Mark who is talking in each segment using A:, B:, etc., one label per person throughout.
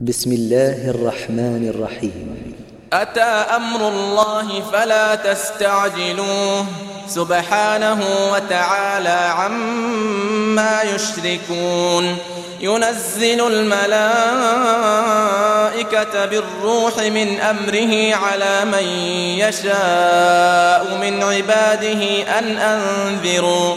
A: بسم الله الرحمن الرحيم.
B: أتى أمر الله فلا تستعجلوه. سبحانه وتعالى عما يشركون. ينزل الملائكة بالروح من أمره على من يشاء من عباده أن أنذروا.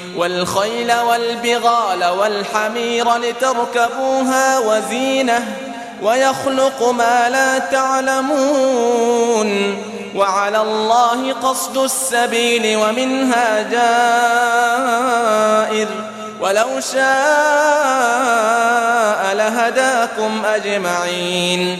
B: والخيل والبغال والحمير لتركبوها وزينة ويخلق ما لا تعلمون وعلى الله قصد السبيل ومنها جائر ولو شاء لهداكم أجمعين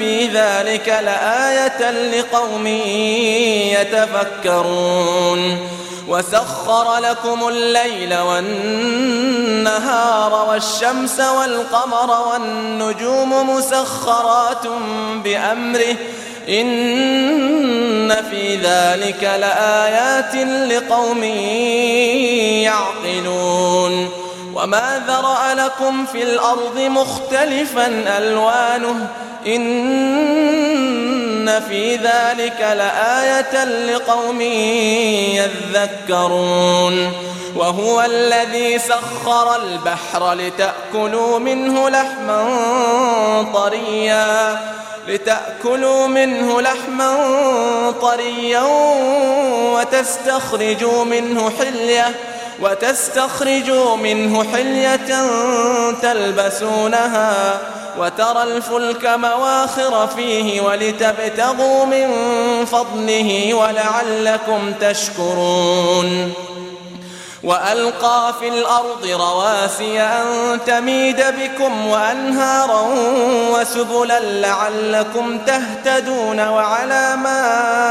B: في ذلك لآية لقوم يتفكرون. وسخر لكم الليل والنهار والشمس والقمر والنجوم مسخرات بأمره. إن في ذلك لآيات لقوم يعقلون. وما ذرأ لكم في الأرض مختلفا ألوانه. إن في ذلك لآية لقوم يذكرون وهو الذي سخر البحر لتأكلوا منه لحما طريا لتأكلوا منه لحما طريا وتستخرجوا منه حلية وتستخرجوا منه حلية تلبسونها وترى الفلك مواخر فيه ولتبتغوا من فضله ولعلكم تشكرون. وألقى في الأرض رواسي أن تميد بكم وأنهارا وسبلا لعلكم تهتدون وعلامات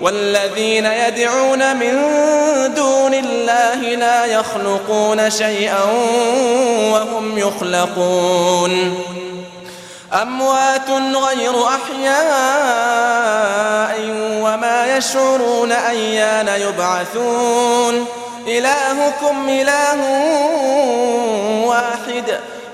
B: والذين يدعون من دون الله لا يخلقون شيئا وهم يخلقون. أموات غير أحياء وما يشعرون أيان يبعثون. إلهكم إله واحد.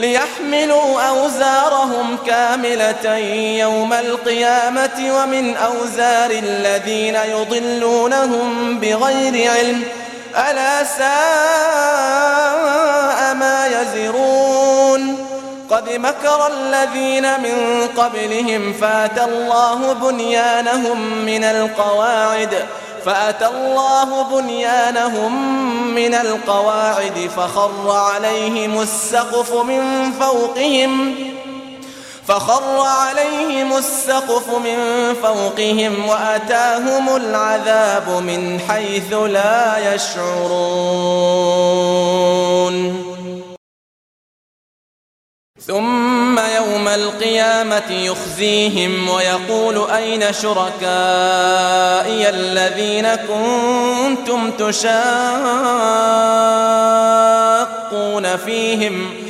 B: ليحملوا أوزارهم كاملة يوم القيامة ومن أوزار الذين يضلونهم بغير علم. ألا ساء ما يزرون. قد مكر الذين من قبلهم فات الله بنيانهم من القواعد. فأتى الله بنيانهم من القواعد فخر عليهم السقف من فوقهم فخر عليهم السقف من فوقهم وأتاهم العذاب من حيث لا يشعرون ثم يوم القيامة يخزيهم ويقول أين شركائي الذين كنتم تشاقون فيهم ؟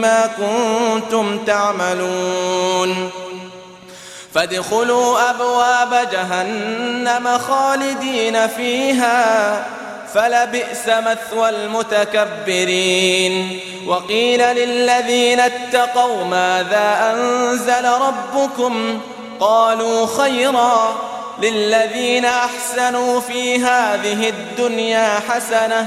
B: بما كنتم تعملون. فادخلوا أبواب جهنم خالدين فيها فلبئس مثوى المتكبرين. وقيل للذين اتقوا ماذا أنزل ربكم؟ قالوا خيرا للذين أحسنوا في هذه الدنيا حسنة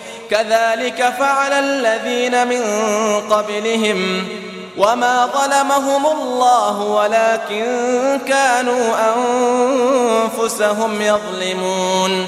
B: كذلك فعل الذين من قبلهم وما ظلمهم الله ولكن كانوا أنفسهم يظلمون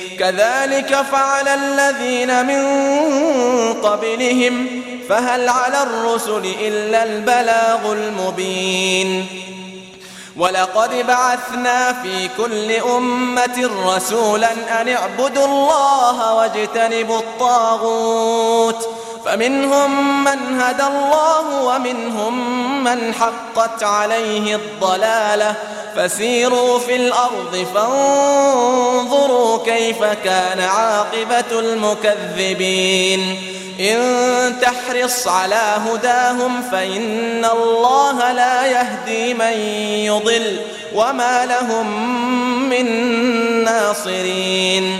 B: كذلك فعل الذين من قبلهم فهل على الرسل إلا البلاغ المبين؟ ولقد بعثنا في كل أمة رسولا أن اعبدوا الله واجتنبوا الطاغوت. فمنهم من هدى الله ومنهم من حقت عليه الضلالة. فسيروا في الأرض فانظروا كيف كان عاقبة المكذبين. إن تحرص على هداهم فإن الله لا يهدي من يضل وما لهم من ناصرين.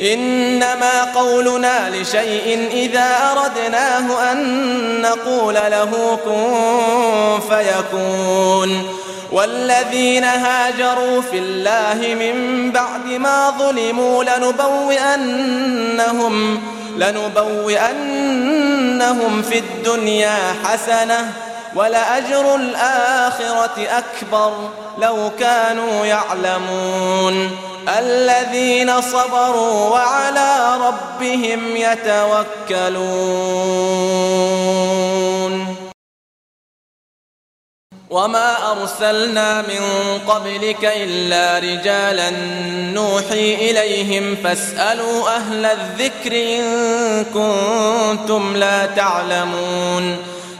B: إنما قولنا لشيء إذا أردناه أن نقول له كن فيكون. والذين هاجروا في الله من بعد ما ظلموا لنبوئنهم لنبوئنهم في الدنيا حسنة ولأجر الآخرة أكبر لو كانوا يعلمون. الذين صبروا وعلى ربهم يتوكلون. وما أرسلنا من قبلك إلا رجالا نوحي إليهم فاسألوا أهل الذكر إن كنتم لا تعلمون.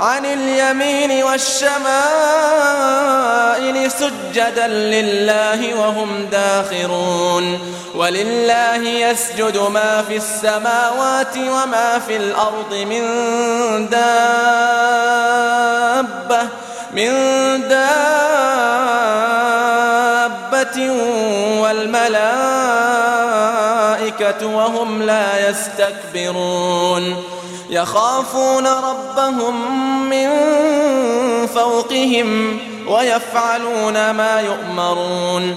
B: عن اليمين والشمائل سجدا لله وهم داخرون. ولله يسجد ما في السماوات وما في الأرض من دابة من دابة والملائكة وهم لا يستكبرون. يخافون ربهم من فوقهم ويفعلون ما يؤمرون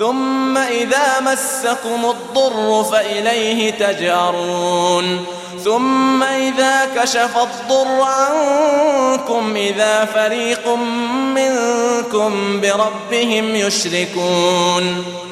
B: ثم إذا مسكم الضر فإليه تجأرون. ثم إذا كشف الضر عنكم إذا فريق منكم بربهم يشركون.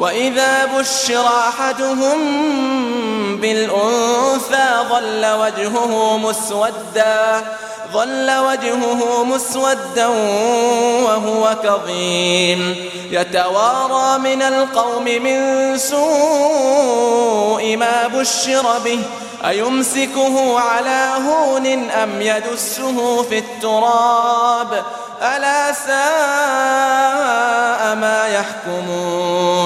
B: وإذا بشر أحدهم بالأنثى ظل وجهه مسودا ظل وجهه مسودا وهو كظيم. يتوارى من القوم من سوء ما بشر به أيمسكه على هون أم يدسه في التراب؟ ألا ساء ما يحكمون.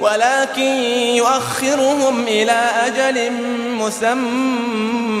B: ولكن يؤخرهم إلى أجل مسمى.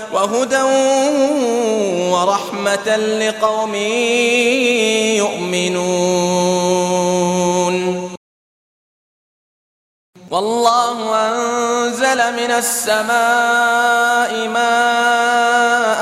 B: وهدى ورحمة لقوم يؤمنون. والله أنزل من السماء ماء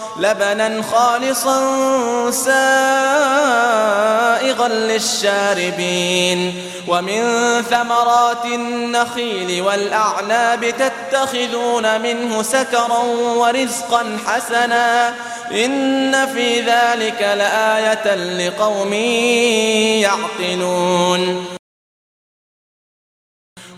B: لبنا خالصا سائغا للشاربين ومن ثمرات النخيل والأعناب تتخذون منه سكرا ورزقا حسنا إن في ذلك لآية لقوم يعقلون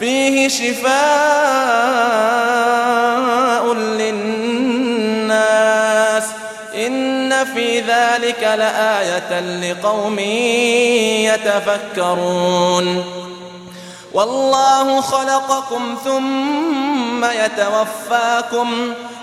B: فيه شفاء للناس. إن في ذلك لآية لقوم يتفكرون. والله خلقكم ثم يتوفاكم.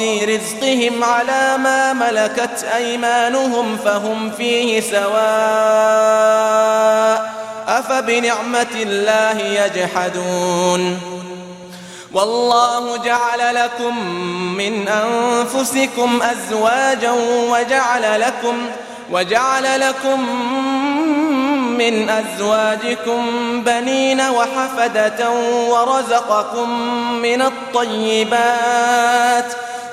B: رزقهم على ما ملكت أيمانهم فهم فيه سواء أفبنعمة الله يجحدون والله جعل لكم من أنفسكم أزواجا وجعل لكم وجعل لكم من أزواجكم بنين وحفدة ورزقكم من الطيبات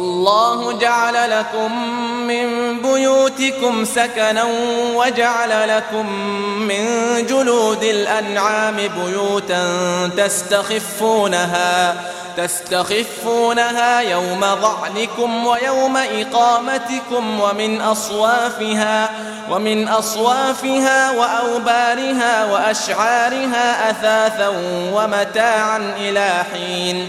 B: والله جعل لكم من بيوتكم سكنا وجعل لكم من جلود الأنعام بيوتا تستخفونها تستخفونها يوم ظعنكم ويوم إقامتكم ومن أصوافها ومن أصوافها وأوبارها وأشعارها أثاثا ومتاعا إلى حين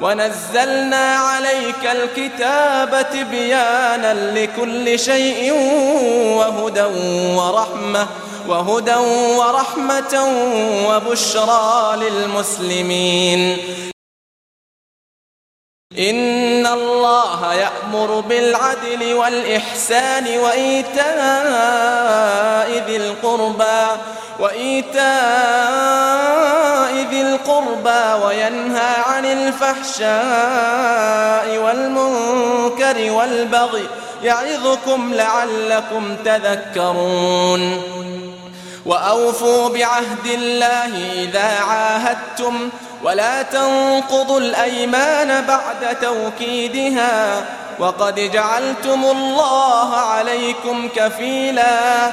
B: ونزلنا عليك الكتاب تبيانا لكل شيء وهدى ورحمة وهدى ورحمة وبشرى للمسلمين. إن الله يأمر بالعدل والإحسان وإيتاء ذي القربى وإيتاء ذي القربى وينهى عن الفحشاء والمنكر والبغي يعظكم لعلكم تذكرون. وأوفوا بعهد الله إذا عاهدتم ولا تنقضوا الأيمان بعد توكيدها وقد جعلتم الله عليكم كفيلا.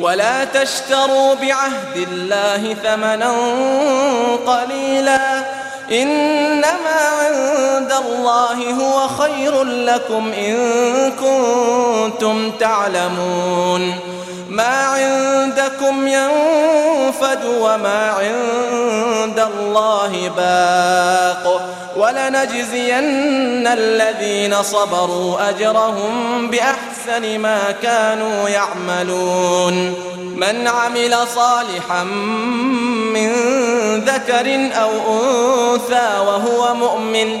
B: ولا تشتروا بعهد الله ثمنا قليلا. إنما عند الله هو خير لكم إن كنتم تعلمون. ما عندكم ينفد وما عند الله باق. ولنجزين الذين صبروا أجرهم بأحسن ما كانوا يعملون. من عمل صالحا من ذكر أو أنثى وهو مؤمن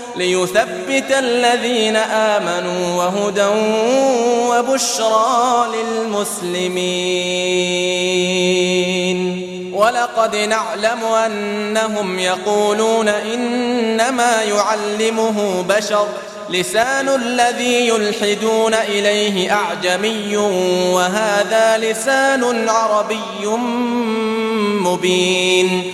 B: ليثبت الذين آمنوا وهدى وبشرى للمسلمين. ولقد نعلم أنهم يقولون إنما يعلمه بشر. لسان الذي يلحدون إليه أعجمي وهذا لسان عربي مبين.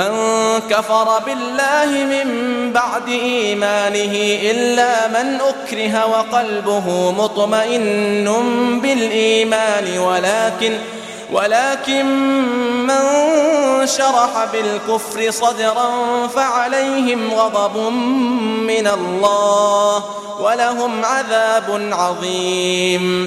B: من كفر بالله من بعد إيمانه إلا من أكره وقلبه مطمئن بالإيمان ولكن ولكن من شرح بالكفر صدرا فعليهم غضب من الله ولهم عذاب عظيم.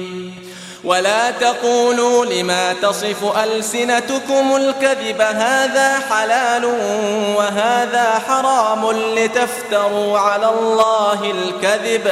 B: ولا تقولوا لما تصف ألسنتكم الكذب هذا حلال وهذا حرام لتفتروا على الله الكذب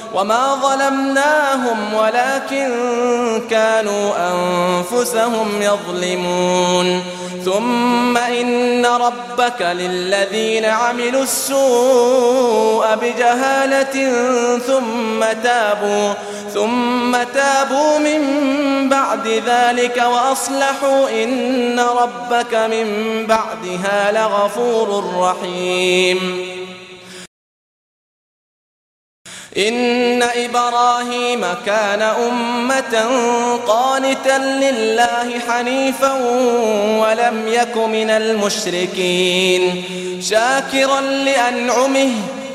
B: وما ظلمناهم ولكن كانوا أنفسهم يظلمون ثم إن ربك للذين عملوا السوء بجهالة ثم تابوا ثم تابوا من بعد ذلك وأصلحوا إن ربك من بعدها لغفور رحيم إن إبراهيم كان أمة قانتا لله حنيفا ولم يك من المشركين شاكرا لأنعمه